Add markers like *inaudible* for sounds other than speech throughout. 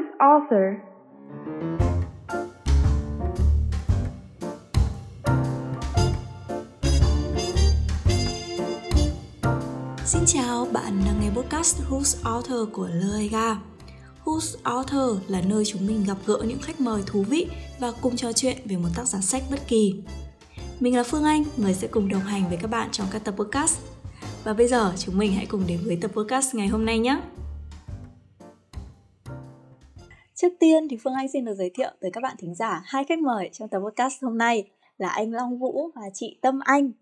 is author? Xin chào, bạn đang nghe podcast Who's Author của Loega. Who's Author là nơi chúng mình gặp gỡ những khách mời thú vị và cùng trò chuyện về một tác giả sách bất kỳ. Mình là Phương Anh, người sẽ cùng đồng hành với các bạn trong các tập podcast. Và bây giờ chúng mình hãy cùng đến với tập podcast ngày hôm nay nhé. Trước tiên thì Phương Anh xin được giới thiệu tới các bạn thính giả hai khách mời trong tập podcast hôm nay là anh Long Vũ và chị Tâm Anh.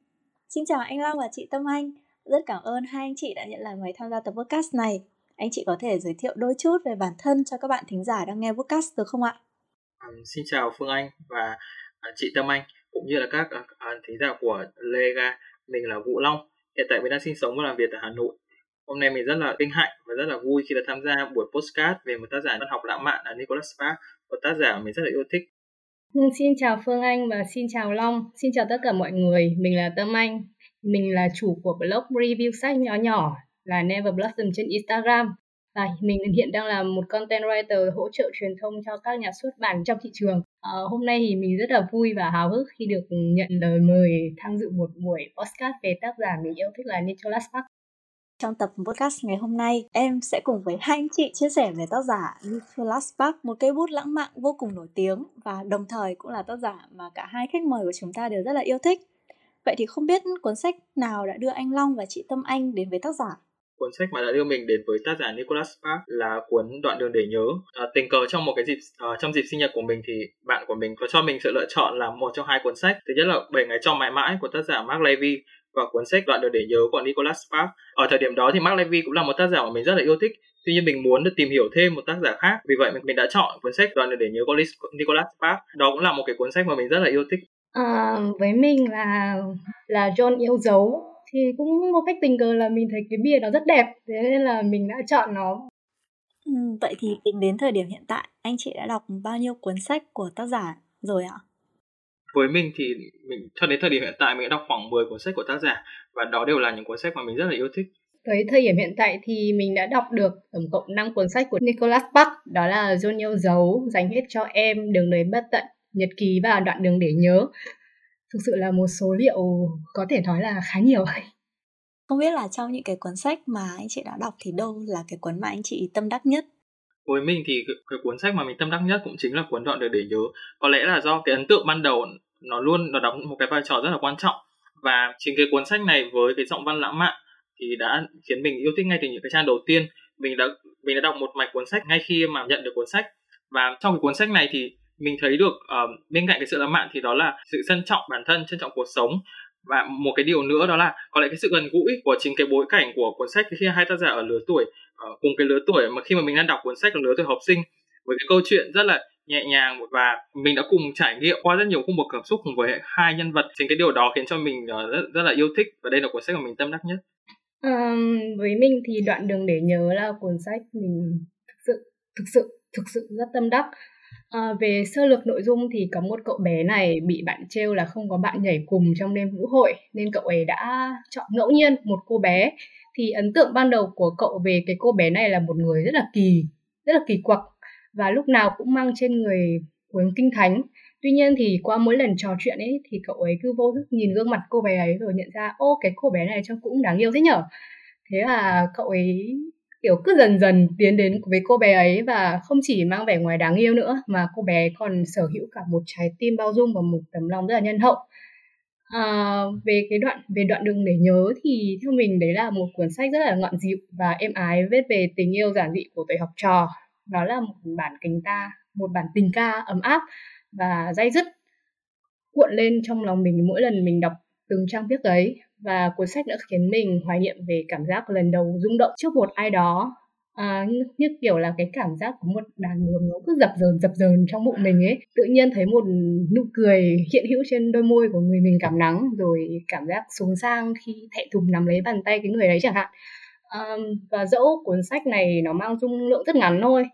Xin chào anh Long và chị Tâm Anh. Rất cảm ơn hai anh chị đã nhận lời mời tham gia tập podcast này. Anh chị có thể giới thiệu đôi chút về bản thân cho các bạn thính giả đang nghe podcast được không ạ? Xin chào Phương Anh và à, chị Tâm Anh, cũng như là các à, à, thính giả của Lega. Mình là Vũ Long. Hiện tại mình đang sinh sống và làm việc tại Hà Nội. Hôm nay mình rất là vinh hạnh và rất là vui khi được tham gia buổi postcard về một tác giả văn học lãng mạn là Nicholas Sparks, một tác giả mình rất là yêu thích. Vâng, xin chào Phương Anh và xin chào Long. Xin chào tất cả mọi người. Mình là Tâm Anh. Mình là chủ của blog review sách nhỏ nhỏ là Never Blossom trên Instagram. Và mình hiện đang là một content writer hỗ trợ truyền thông cho các nhà xuất bản trong thị trường. À, hôm nay thì mình rất là vui và háo hức khi được nhận lời mời tham dự một buổi podcast về tác giả mình yêu thích là Nicholas Sparks. Trong tập podcast ngày hôm nay, em sẽ cùng với hai anh chị chia sẻ về tác giả Nicholas Sparks, một cây bút lãng mạn vô cùng nổi tiếng và đồng thời cũng là tác giả mà cả hai khách mời của chúng ta đều rất là yêu thích. Vậy thì không biết cuốn sách nào đã đưa anh Long và chị Tâm Anh đến với tác giả? Cuốn sách mà đã đưa mình đến với tác giả Nicholas Sparks là cuốn Đoạn đường để nhớ. À, tình cờ trong một cái dịp à, trong dịp sinh nhật của mình thì bạn của mình có cho mình sự lựa chọn là một trong hai cuốn sách. Thứ nhất là Bảy ngày trong mãi mãi của tác giả Mark Levy và cuốn sách Đoạn đường để nhớ của Nicholas Sparks. Ở thời điểm đó thì Mark Levy cũng là một tác giả mà mình rất là yêu thích. Tuy nhiên mình muốn được tìm hiểu thêm một tác giả khác, vì vậy mình đã chọn cuốn sách Đoạn đường để nhớ của Nicholas Sparks. Đó cũng là một cái cuốn sách mà mình rất là yêu thích. À, với mình là là John yêu dấu thì cũng một cách tình cờ là mình thấy cái bìa nó rất đẹp thế nên là mình đã chọn nó ừ, vậy thì tính đến thời điểm hiện tại anh chị đã đọc bao nhiêu cuốn sách của tác giả rồi ạ với mình thì mình cho đến thời điểm hiện tại mình đã đọc khoảng 10 cuốn sách của tác giả và đó đều là những cuốn sách mà mình rất là yêu thích. Tới thời điểm hiện tại thì mình đã đọc được tổng cộng 5 cuốn sách của Nicholas Sparks đó là John yêu dấu, dành hết cho em, đường đời bất tận, nhật ký và đoạn đường để nhớ. Thực sự là một số liệu có thể nói là khá nhiều. Không biết là trong những cái cuốn sách mà anh chị đã đọc thì đâu là cái cuốn mà anh chị tâm đắc nhất? Với mình thì cái cuốn sách mà mình tâm đắc nhất cũng chính là cuốn đoạn đường để nhớ. Có lẽ là do cái ấn tượng ban đầu nó luôn nó đóng một cái vai trò rất là quan trọng. Và chính cái cuốn sách này với cái giọng văn lãng mạn thì đã khiến mình yêu thích ngay từ những cái trang đầu tiên. Mình đã mình đã đọc một mạch cuốn sách ngay khi mà nhận được cuốn sách. Và trong cái cuốn sách này thì mình thấy được uh, bên cạnh cái sự lãng mạn thì đó là sự trân trọng bản thân trân trọng cuộc sống. Và một cái điều nữa đó là có lẽ cái sự gần gũi của chính cái bối cảnh của cuốn sách khi hai tác giả ở lứa tuổi uh, cùng cái lứa tuổi mà khi mà mình đang đọc cuốn sách ở lứa tuổi học sinh với cái câu chuyện rất là nhẹ nhàng và mình đã cùng trải nghiệm qua rất nhiều khung bậc cảm xúc cùng với hai nhân vật. Chính cái điều đó khiến cho mình ờ, rất rất là yêu thích và đây là cuốn sách mà mình tâm đắc nhất. À, với mình thì đoạn đường để nhớ là cuốn sách mình thực sự thực sự thực sự rất tâm đắc. À, về sơ lược nội dung thì có một cậu bé này bị bạn trêu là không có bạn nhảy cùng trong đêm vũ hội nên cậu ấy đã chọn ngẫu nhiên một cô bé. Thì ấn tượng ban đầu của cậu về cái cô bé này là một người rất là kỳ rất là kỳ quặc và lúc nào cũng mang trên người cuốn kinh thánh. Tuy nhiên thì qua mỗi lần trò chuyện ấy thì cậu ấy cứ vô thức nhìn gương mặt cô bé ấy rồi nhận ra ô cái cô bé này trông cũng đáng yêu thế nhở? Thế là cậu ấy kiểu cứ dần dần tiến đến với cô bé ấy và không chỉ mang vẻ ngoài đáng yêu nữa mà cô bé còn sở hữu cả một trái tim bao dung và một tấm lòng rất là nhân hậu. À, về cái đoạn về đoạn đường để nhớ thì theo mình đấy là một cuốn sách rất là ngọn dịu và êm ái viết về tình yêu giản dị của tuổi học trò nó là một bản tình ca một bản tình ca ấm áp và dai dứt cuộn lên trong lòng mình mỗi lần mình đọc từng trang viết ấy. Và cuốn sách đã khiến mình hoài niệm về cảm giác lần đầu rung động trước một ai đó. À, như, như kiểu là cái cảm giác của một đàn bướm nó cứ dập dờn dập dờn trong bụng mình ấy. Tự nhiên thấy một nụ cười hiện hữu trên đôi môi của người mình cảm nắng rồi cảm giác xuống sang khi thẹn thùng nắm lấy bàn tay cái người đấy chẳng hạn à, và dẫu cuốn sách này nó mang dung lượng rất ngắn thôi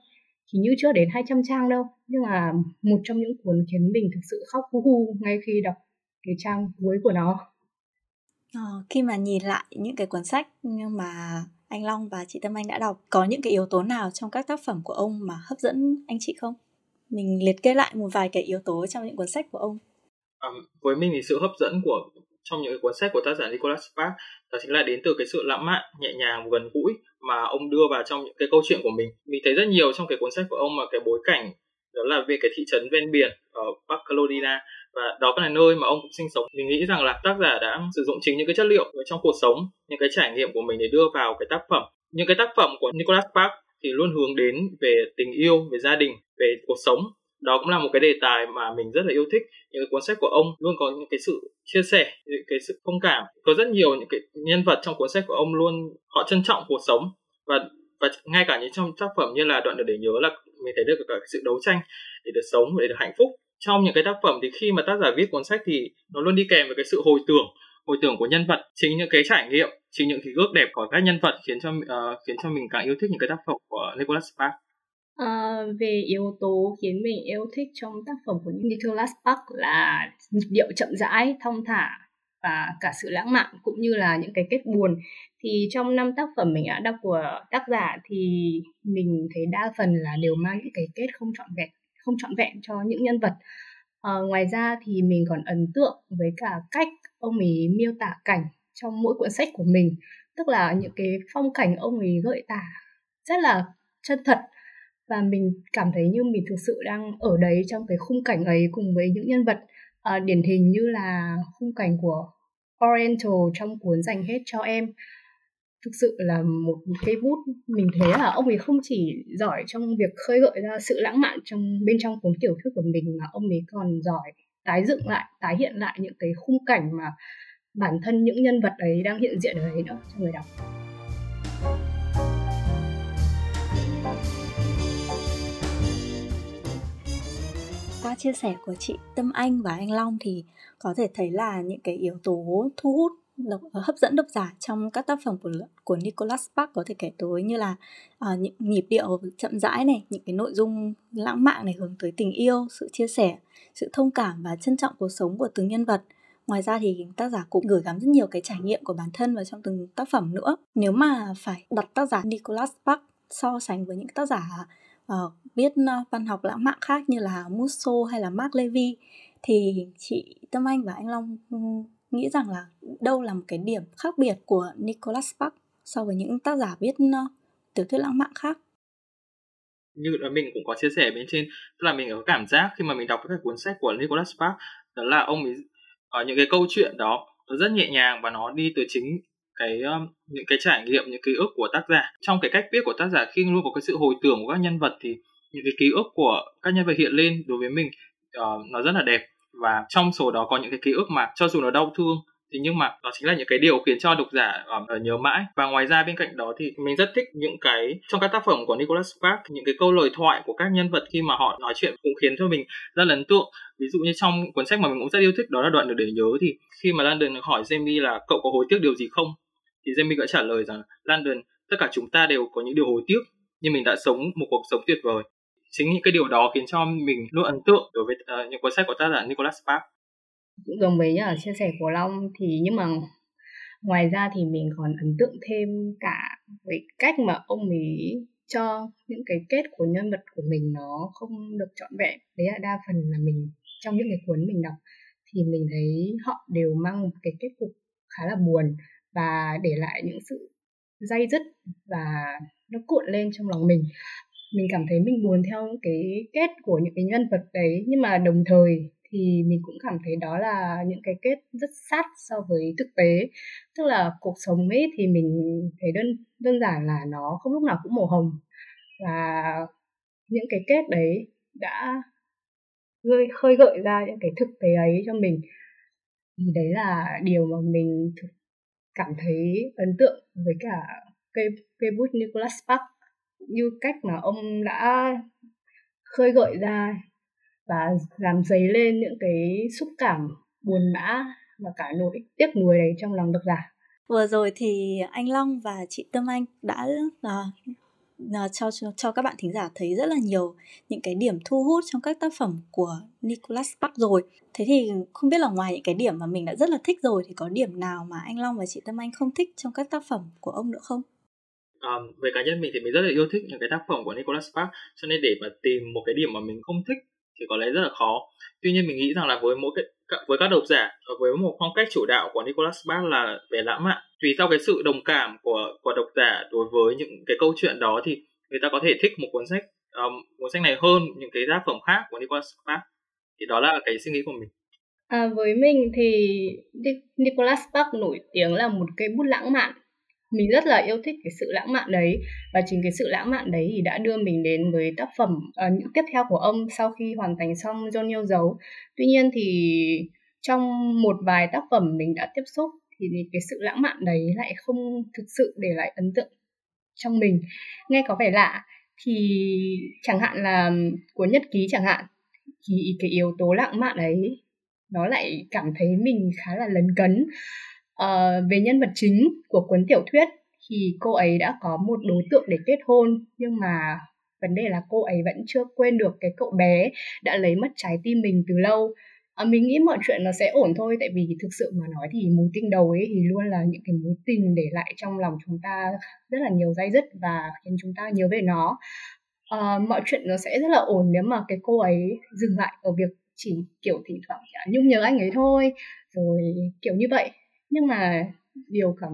chỉ như chưa đến 200 trang đâu nhưng mà một trong những cuốn khiến mình thực sự khóc hu hu ngay khi đọc cái trang cuối của nó Ờ, khi mà nhìn lại những cái cuốn sách nhưng mà anh Long và chị Tâm Anh đã đọc có những cái yếu tố nào trong các tác phẩm của ông mà hấp dẫn anh chị không? Mình liệt kê lại một vài cái yếu tố trong những cuốn sách của ông. À, với mình thì sự hấp dẫn của trong những cái cuốn sách của tác giả Nicholas Sparks, đó chính là đến từ cái sự lãng mạn, nhẹ nhàng, gần gũi mà ông đưa vào trong những cái câu chuyện của mình. Mình thấy rất nhiều trong cái cuốn sách của ông mà cái bối cảnh đó là về cái thị trấn ven biển ở Bắc Carolina và đó cũng là nơi mà ông cũng sinh sống. Mình nghĩ rằng là tác giả đã sử dụng chính những cái chất liệu trong cuộc sống, những cái trải nghiệm của mình để đưa vào cái tác phẩm. Những cái tác phẩm của Nicholas Sparks thì luôn hướng đến về tình yêu, về gia đình, về cuộc sống đó cũng là một cái đề tài mà mình rất là yêu thích. Những cái cuốn sách của ông luôn có những cái sự chia sẻ những cái sự thông cảm. Có rất nhiều những cái nhân vật trong cuốn sách của ông luôn họ trân trọng cuộc sống. Và và ngay cả những trong tác phẩm như là đoạn được để nhớ là mình thấy được cả sự đấu tranh để được sống để được hạnh phúc. Trong những cái tác phẩm thì khi mà tác giả viết cuốn sách thì nó luôn đi kèm với cái sự hồi tưởng hồi tưởng của nhân vật chính những cái trải nghiệm chính những ký ước đẹp của các nhân vật khiến cho uh, khiến cho mình càng yêu thích những cái tác phẩm của Nicholas Sparks. À, về yếu tố khiến mình yêu thích trong tác phẩm của Nicholas Park là nhịp điệu chậm rãi, thong thả và cả sự lãng mạn cũng như là những cái kết buồn. Thì trong năm tác phẩm mình đã đọc của tác giả thì mình thấy đa phần là đều mang những cái kết không trọn vẹn không trọn vẹn cho những nhân vật. À, ngoài ra thì mình còn ấn tượng với cả cách ông ấy miêu tả cảnh trong mỗi cuốn sách của mình tức là những cái phong cảnh ông ấy gợi tả rất là chân thật và mình cảm thấy như mình thực sự đang ở đấy trong cái khung cảnh ấy cùng với những nhân vật uh, điển hình như là khung cảnh của Oriental trong cuốn dành hết cho em. Thực sự là một cây bút mình thấy là ông ấy không chỉ giỏi trong việc khơi gợi ra sự lãng mạn trong bên trong cuốn tiểu thuyết của mình mà ông ấy còn giỏi tái dựng lại tái hiện lại những cái khung cảnh mà bản thân những nhân vật ấy đang hiện diện ở đấy nữa cho người đọc. Qua chia sẻ của chị Tâm Anh và anh Long thì có thể thấy là những cái yếu tố thu hút độc, hấp dẫn độc giả trong các tác phẩm của của Nicholas Sparks có thể kể tới như là uh, những nhịp điệu chậm rãi này, những cái nội dung lãng mạn này hướng tới tình yêu, sự chia sẻ, sự thông cảm và trân trọng cuộc sống của từng nhân vật. Ngoài ra thì tác giả cũng gửi gắm rất nhiều cái trải nghiệm của bản thân vào trong từng tác phẩm nữa. Nếu mà phải đặt tác giả Nicholas Sparks so sánh với những tác giả Ờ, uh, viết uh, ờ, văn học lãng mạn khác như là Musso hay là Mark Levy thì chị Tâm Anh và anh Long ừ, nghĩ rằng là đâu là một cái điểm khác biệt của Nicholas Sparks so với những tác giả viết uh, ờ, tiểu thuyết lãng mạn khác? Như là mình cũng có chia sẻ bên trên tức là mình có cảm giác khi mà mình đọc các cuốn sách của Nicholas Sparks đó là ông ấy ở những cái câu chuyện đó nó rất nhẹ nhàng và nó đi từ chính cái um, những cái trải nghiệm những ký ức của tác giả. Trong cái cách viết của tác giả khi luôn có cái sự hồi tưởng của các nhân vật thì những cái ký ức của các nhân vật hiện lên đối với mình uh, nó rất là đẹp. Và trong số đó có những cái ký ức mà cho dù nó đau thương thì nhưng mà đó chính là những cái điều khiến cho độc giả uh, nhớ mãi. Và ngoài ra bên cạnh đó thì mình rất thích những cái trong các tác phẩm của Nicholas Sparks những cái câu lời thoại của các nhân vật khi mà họ nói chuyện cũng khiến cho mình rất là ấn tượng. Ví dụ như trong cuốn sách mà mình cũng rất yêu thích đó là đoạn được để nhớ thì khi mà London hỏi Jamie là cậu có hối tiếc điều gì không? Thì Jamie đã trả lời rằng London tất cả chúng ta đều có những điều hối tiếc nhưng mình đã sống một cuộc sống tuyệt vời. Chính những cái điều đó khiến cho mình luôn ấn tượng đối với uh, những cuốn sách của tác giả Nicholas Sparks. Cũng đồng ý ở chia sẻ của Long thì nhưng mà ngoài ra thì mình còn ấn tượng thêm cả với cách mà ông ấy cho những cái kết của nhân vật của mình nó không được trọn vẹn. Đấy là đa phần là mình trong những cái cuốn mình đọc thì mình thấy họ đều mang một cái kết cục khá là buồn và để lại những sự dây dứt và nó cuộn lên trong lòng mình. Mình cảm thấy mình buồn theo cái kết của những cái nhân vật đấy, nhưng mà đồng thời thì mình cũng cảm thấy đó là những cái kết rất sát so với thực tế. Tức là cuộc sống ấy thì mình thấy đơn đơn giản là nó không lúc nào cũng màu hồng. Và những cái kết đấy đã gợi khơi gợi ra những cái thực tế ấy cho mình. Thì đấy là điều mà mình thực cảm thấy ấn tượng với cả cây cây bút Nicholas Sparks như cách mà ông đã khơi gợi ra và làm dấy lên những cái xúc cảm buồn bã và cả nỗi tiếc nuối đấy trong lòng độc giả. Vừa rồi thì anh Long và chị Tâm Anh đã uh, Ờ, cho, cho cho các bạn thính giả thấy rất là nhiều những cái điểm thu hút trong các tác phẩm của Nicholas Sparks rồi. Thế thì không biết là ngoài những cái điểm mà mình đã rất là thích rồi thì có điểm nào mà anh Long và chị Tâm Anh không thích trong các tác phẩm của ông nữa không? um, về cá nhân mình thì mình rất là yêu thích những cái tác phẩm của Nicholas Sparks cho nên để mà tìm một cái điểm mà mình không thích thì có lẽ rất là khó tuy nhiên mình nghĩ rằng là với mỗi cái với các độc giả với một phong cách chủ đạo của Nicholas Sparks là về lãng mạn. Tùy theo cái sự đồng cảm của của độc giả đối với những cái câu chuyện đó thì người ta có thể thích một cuốn sách um, cuốn sách này hơn những cái tác phẩm khác của Nicholas Sparks thì đó là cái suy nghĩ của mình. À, với mình thì Nicholas Sparks nổi tiếng là một cây bút lãng mạn mình rất là yêu thích cái sự lãng mạn đấy. Và chính cái sự lãng mạn đấy thì đã đưa mình đến với tác phẩm uh, những tiếp theo của ông sau khi hoàn thành xong John yêu dấu. Tuy nhiên thì trong một vài tác phẩm mình đã tiếp xúc thì cái sự lãng mạn đấy lại không thực sự để lại ấn tượng trong mình. Nghe có vẻ lạ thì chẳng hạn là của nhật ký chẳng hạn thì cái yếu tố lãng mạn ấy nó lại cảm thấy mình khá là lấn cấn. Ờ, về nhân vật chính của cuốn tiểu thuyết thì cô ấy đã có một đối tượng để kết hôn nhưng mà vấn đề là cô ấy vẫn chưa quên được cái cậu bé đã lấy mất trái tim mình từ lâu. À, mình nghĩ mọi chuyện nó sẽ ổn thôi tại vì thực sự mà nói thì mối tình đầu ấy thì luôn là những cái mối tình để lại trong lòng chúng ta rất là nhiều dây dứt và khiến chúng ta nhớ về nó. À, mọi chuyện nó sẽ rất là ổn nếu mà cái cô ấy dừng lại ở việc chỉ kiểu thỉnh thoảng nhung nhớ anh ấy thôi rồi kiểu như vậy nhưng mà điều cảm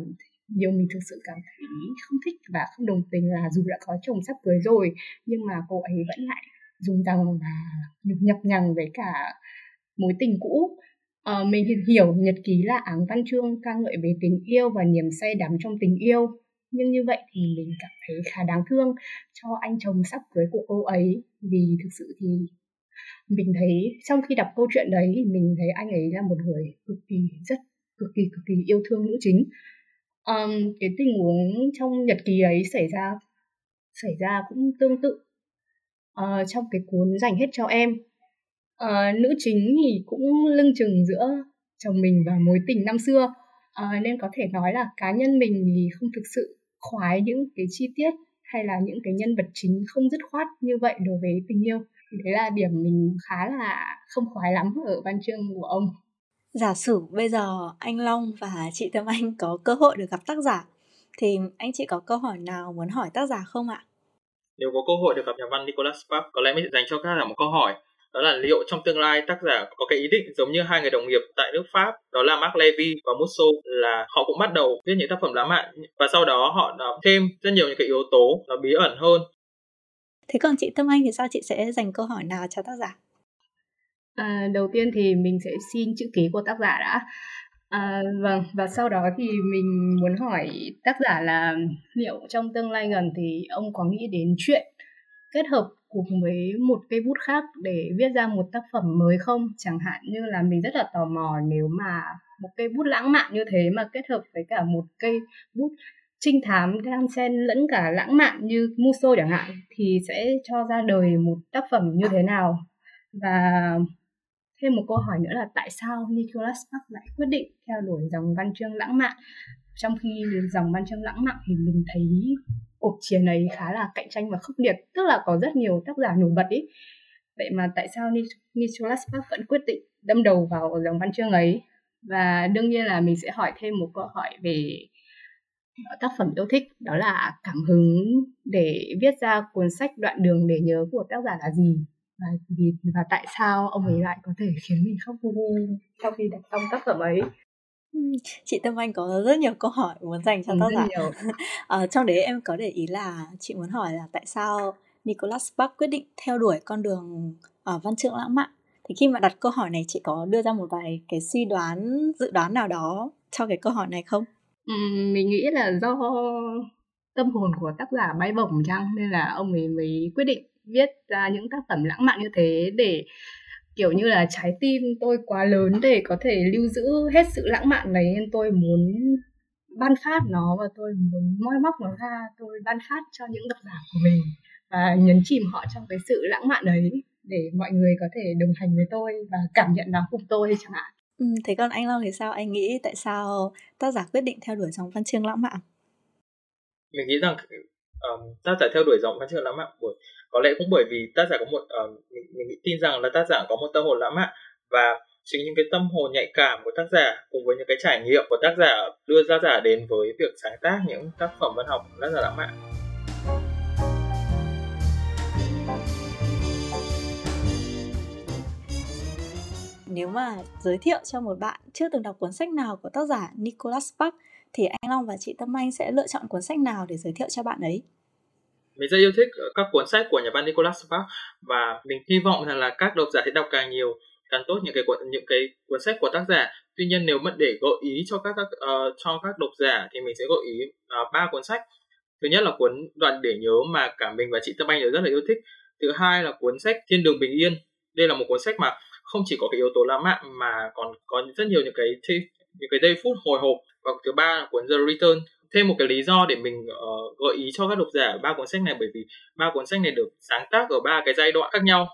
điều mình thực sự cảm thấy không thích và không đồng tình là dù đã có chồng sắp cưới rồi nhưng mà cô ấy vẫn lại dùng rằng và nhục nhập nhằng với cả mối tình cũ. À, mình hiểu nhật ký là áng văn chương ca ngợi về tình yêu và niềm say đắm trong tình yêu nhưng như vậy thì mình cảm thấy khá đáng thương cho anh chồng sắp cưới của cô ấy. Vì thực sự thì mình thấy trong khi đọc câu chuyện đấy mình thấy anh ấy là một người cực kỳ rất cực kỳ cực kỳ yêu thương nữ chính. Um, cái tình huống trong nhật ký ấy xảy ra xảy ra cũng tương tự uh, trong cái cuốn dành hết cho em. Uh, nữ chính thì cũng lưng chừng giữa chồng mình và mối tình năm xưa. Uh, nên có thể nói là cá nhân mình thì không thực sự khoái những cái chi tiết hay là những cái nhân vật chính không dứt khoát như vậy đối với tình yêu. Đấy là điểm mình khá là không khoái lắm ở văn chương của ông giả sử bây giờ anh Long và chị Tâm Anh có cơ hội được gặp tác giả thì anh chị có câu hỏi nào muốn hỏi tác giả không ạ? Nếu có cơ hội được gặp nhà văn Nicholas Sparks, có lẽ mình sẽ dành cho các giả một câu hỏi đó là liệu trong tương lai tác giả có cái ý định giống như hai người đồng nghiệp tại nước Pháp đó là Mark Levy và Musso là họ cũng bắt đầu viết những tác phẩm lãng mạn và sau đó họ đã thêm rất nhiều những cái yếu tố nó bí ẩn hơn. Thế còn chị Tâm Anh thì sao chị sẽ dành câu hỏi nào cho tác giả? À, đầu tiên thì mình sẽ xin chữ ký của tác giả đã. À, vâng và sau đó thì mình muốn hỏi tác giả là liệu trong tương lai gần thì ông có nghĩ đến chuyện kết hợp cùng với một cây bút khác để viết ra một tác phẩm mới không chẳng hạn như là mình rất là tò mò nếu mà một cây bút lãng mạn như thế mà kết hợp với cả một cây bút trinh thám đang xen lẫn cả lãng mạn như muso chẳng hạn thì sẽ cho ra đời một tác phẩm như thế nào và thêm một câu hỏi nữa là tại sao Nicholas Sparks lại quyết định theo đuổi dòng văn chương lãng mạn? Trong khi dòng văn chương lãng mạn thì mình thấy cuộc chiến ấy khá là cạnh tranh và khốc liệt, tức là có rất nhiều tác giả nổi bật ý. Vậy mà tại sao Nicholas Sparks vẫn quyết định đâm đầu vào dòng văn chương ấy? Và đương nhiên là mình sẽ hỏi thêm một câu hỏi về ờ, tác phẩm yêu thích, đó là cảm hứng để viết ra cuốn sách đoạn đường để nhớ của tác giả là gì? Và vì và tại sao ông ấy lại có thể khiến mình khóc hu sau khi đọc xong tác phẩm ấy chị Tâm Anh có rất nhiều câu hỏi muốn dành cho tác giả. *laughs* ờ, trong đấy em có để ý là chị muốn hỏi là tại sao Nicholas Sparks quyết định theo đuổi con đường ở uh, văn chương lãng mạn. Thì khi mà đặt câu hỏi này chị có đưa ra một vài cái suy đoán, dự đoán nào đó cho cái câu hỏi này không? Ừ, mình nghĩ là do tâm hồn của tác giả bay bổng chăng nên là ông ấy mới quyết định viết ra những tác phẩm lãng mạn như thế để kiểu như là trái tim tôi quá lớn để có thể lưu giữ hết sự lãng mạn này nên tôi muốn ban phát nó và tôi muốn moi móc nó ra tôi ban phát cho những độc giả của mình và nhấn chìm họ trong cái sự lãng mạn đấy để mọi người có thể đồng hành với tôi và cảm nhận nó cùng tôi chẳng hạn. Ừ, thế còn anh Long thì sao? Anh nghĩ tại sao tác giả quyết định theo đuổi dòng văn chương lãng mạn? Mình nghĩ rằng um, tác giả theo đuổi giọng văn chương lãng mạn của có lẽ cũng bởi vì tác giả có một um, mình, mình tin rằng là tác giả có một tâm hồn lãng mạn và chính những cái tâm hồn nhạy cảm của tác giả cùng với những cái trải nghiệm của tác giả đưa ra giả đến với việc sáng tác những tác phẩm văn học rất là lãng mạn. Nếu mà giới thiệu cho một bạn chưa từng đọc cuốn sách nào của tác giả Nicholas Sparks thì anh Long và chị Tâm Anh sẽ lựa chọn cuốn sách nào để giới thiệu cho bạn ấy? Mình rất yêu thích ờ, các cuốn sách của nhà văn Nicholas Sparks và mình hy vọng rằng là các độc giả sẽ đọc càng nhiều càng tốt những cái cuốn những cái cuốn sách của tác giả. Tuy nhiên nếu mà để gợi ý cho các, các uh, ờ, cho các độc giả thì mình sẽ gợi ý uh, ba cuốn sách. Thứ nhất là cuốn Đoạn để nhớ mà cả mình và chị Tâm Anh đều rất là yêu thích. Thứ hai là cuốn sách Thiên đường bình yên. Đây là một cuốn sách mà không chỉ có cái yếu tố lãng mạn mà còn có rất nhiều những cái những cái giây phút hồi hộp và thứ ba là cuốn The Return. Thêm một cái lý do để mình uh, gợi ý cho các độc giả ba cuốn sách này bởi vì ba cuốn sách này được sáng tác ở ba cái giai đoạn khác nhau.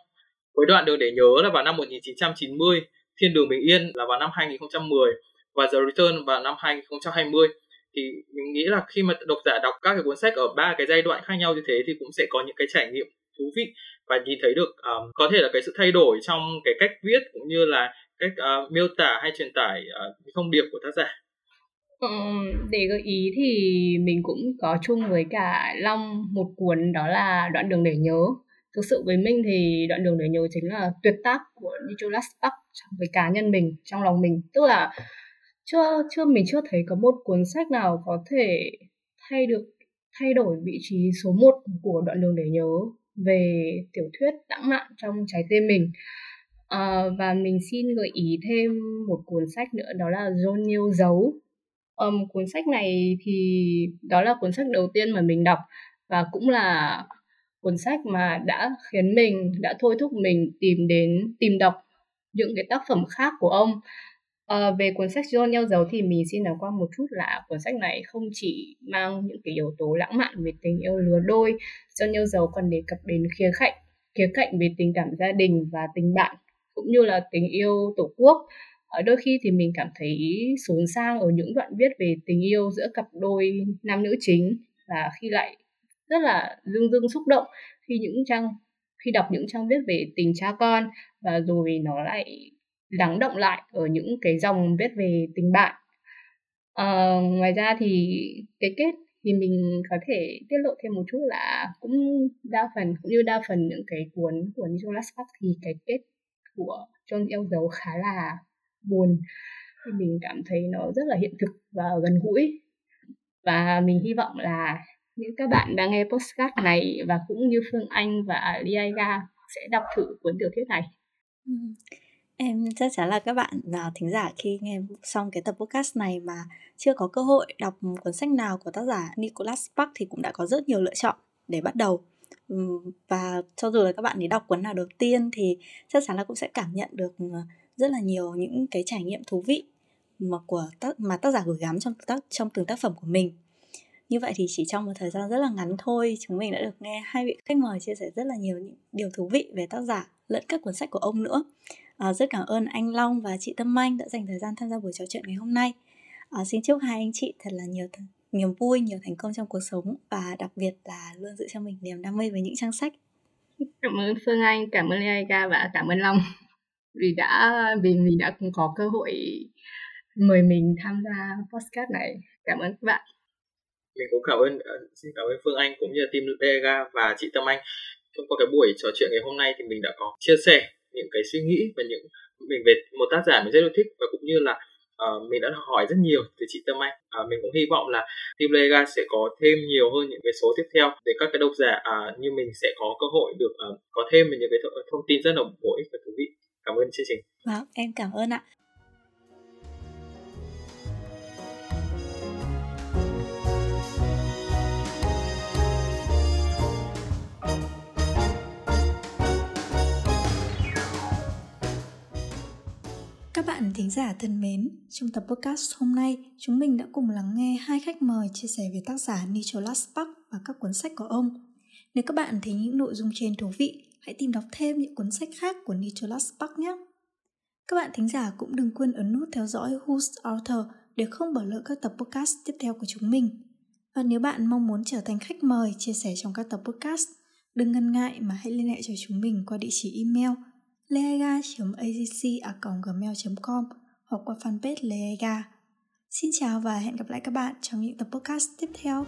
Cuối đoạn đường để nhớ là vào năm 1990 Thiên đường bình yên là vào năm 2010 và The Return vào năm 2020 thì mình nghĩ là khi mà độc giả đọc các cái cuốn sách ở ba cái giai đoạn khác nhau như thế thì cũng sẽ có những cái trải nghiệm thú vị và nhìn thấy được um, có thể là cái sự thay đổi trong cái cách viết cũng như là cách uh, miêu tả hay truyền tải uh, thông điệp của tác giả Ừ, để gợi ý thì mình cũng có chung với cả Long một cuốn đó là Đoạn đường để nhớ. Thực sự với mình thì Đoạn đường để nhớ chính là tuyệt tác của Nicholas Sparks với cá nhân mình, trong lòng mình. Tức là chưa chưa mình chưa thấy có một cuốn sách nào có thể thay được thay đổi vị trí số 1 của Đoạn đường để nhớ về tiểu thuyết lãng mạn trong trái tim mình. À, và mình xin gợi ý thêm một cuốn sách nữa đó là John Nêu Dấu. Um, cuốn sách này thì đó là cuốn sách đầu tiên mà mình đọc và cũng là cuốn sách mà đã khiến mình đã thôi thúc mình tìm đến tìm đọc những cái tác phẩm khác của ông. À, về cuốn sách John nhau dấu thì mình xin nói qua một chút là cuốn sách này không chỉ mang những cái yếu tố lãng mạn về tình yêu lứa đôi John nhau dấu còn đề cập đến khía cạnh khía cạnh về tình cảm gia đình và tình bạn cũng như là tình yêu tổ quốc. Ở đôi khi thì mình cảm thấy xốn sang ở những đoạn viết về tình yêu giữa cặp đôi nam nữ chính và khi lại rất là dưng dưng xúc động khi những trang khi đọc những trang viết về tình cha con và rồi nó lại lắng động lại ở những cái dòng viết về tình bạn. À, ngoài ra thì cái kết thì mình có thể tiết lộ thêm một chút là cũng đa phần cũng như đa phần những cái cuốn của Nicholas Sparks thì cái kết của John yêu dấu khá là buồn thì mình cảm thấy nó rất là hiện thực và gần gũi và mình hy vọng là những các bạn đang nghe postcard này và cũng như Phương Anh và Liaga sẽ đọc thử cuốn tiểu thuyết này. Ừ. Em chắc chắn là các bạn là thính giả khi nghe xong cái tập podcast này mà chưa có cơ hội đọc cuốn sách nào của tác giả Nicholas Sparks thì cũng đã có rất nhiều lựa chọn để bắt đầu. Và cho dù là các bạn ấy đọc cuốn nào đầu tiên thì chắc chắn là cũng sẽ cảm nhận được ờ, rất là nhiều những cái trải nghiệm thú vị mà của tác mà tác giả gửi gắm trong tác trong từng tác phẩm của mình. Như vậy thì chỉ trong một thời gian rất là ngắn thôi chúng mình đã được nghe hai vị khách mời chia sẻ rất là nhiều những điều thú vị về tác giả lẫn các cuốn sách của ông nữa. À, rất cảm ơn anh Long và chị Tâm Anh đã dành thời gian tham gia buổi trò chuyện ngày hôm nay. À, xin chúc hai anh chị thật là nhiều th- niềm vui nhiều thành công trong cuộc sống và đặc biệt là luôn giữ cho mình niềm đam mê với những trang sách. Cảm ơn Phương Anh cảm ơn Aika và cảm ơn Long. *laughs* Vì đã vì mình đã cũng có cơ hội mời mình tham gia podcast này. Cảm ơn các bạn. Mình cũng cảm ơn ờ, xin cảm ơn Phương Anh cũng như là team Vega và chị Tâm Anh. Thông qua cái buổi trò chuyện ngày hôm nay thì mình đã có chia sẻ những cái suy nghĩ và những mình về một tác giả mình rất yêu thích và cũng như là uh, mình đã hỏi rất nhiều từ chị Tâm Anh. Uh, mình cũng hy vọng là team Lega sẽ có thêm nhiều hơn những cái số tiếp theo để các cái độc giả uh, như mình sẽ có cơ hội được uh, có thêm những cái thông tin rất là bổ ích và thú vị. Cảm ơn chương trình. Vâng em cảm ơn ạ. Các bạn thính giả thân mến, trong tập podcast hôm nay, chúng mình đã cùng lắng nghe hai khách mời chia sẻ về tác giả Nicholas Sparks và các cuốn sách của ông. Nếu các bạn thấy những nội dung trên thú vị, hãy tìm đọc thêm những cuốn sách khác của Nicholas Sparks nhé. Các bạn thính giả cũng đừng quên ấn nút theo dõi Who's Author để không bỏ lỡ các tập podcast tiếp theo của chúng mình. Và nếu bạn mong muốn trở thành khách mời chia sẻ trong các tập podcast, đừng ngần ngại mà hãy liên hệ cho chúng mình qua địa chỉ email leaga.agc.gmail.com hoặc qua fanpage Leaga. Xin chào và hẹn gặp lại các bạn trong những tập podcast tiếp theo.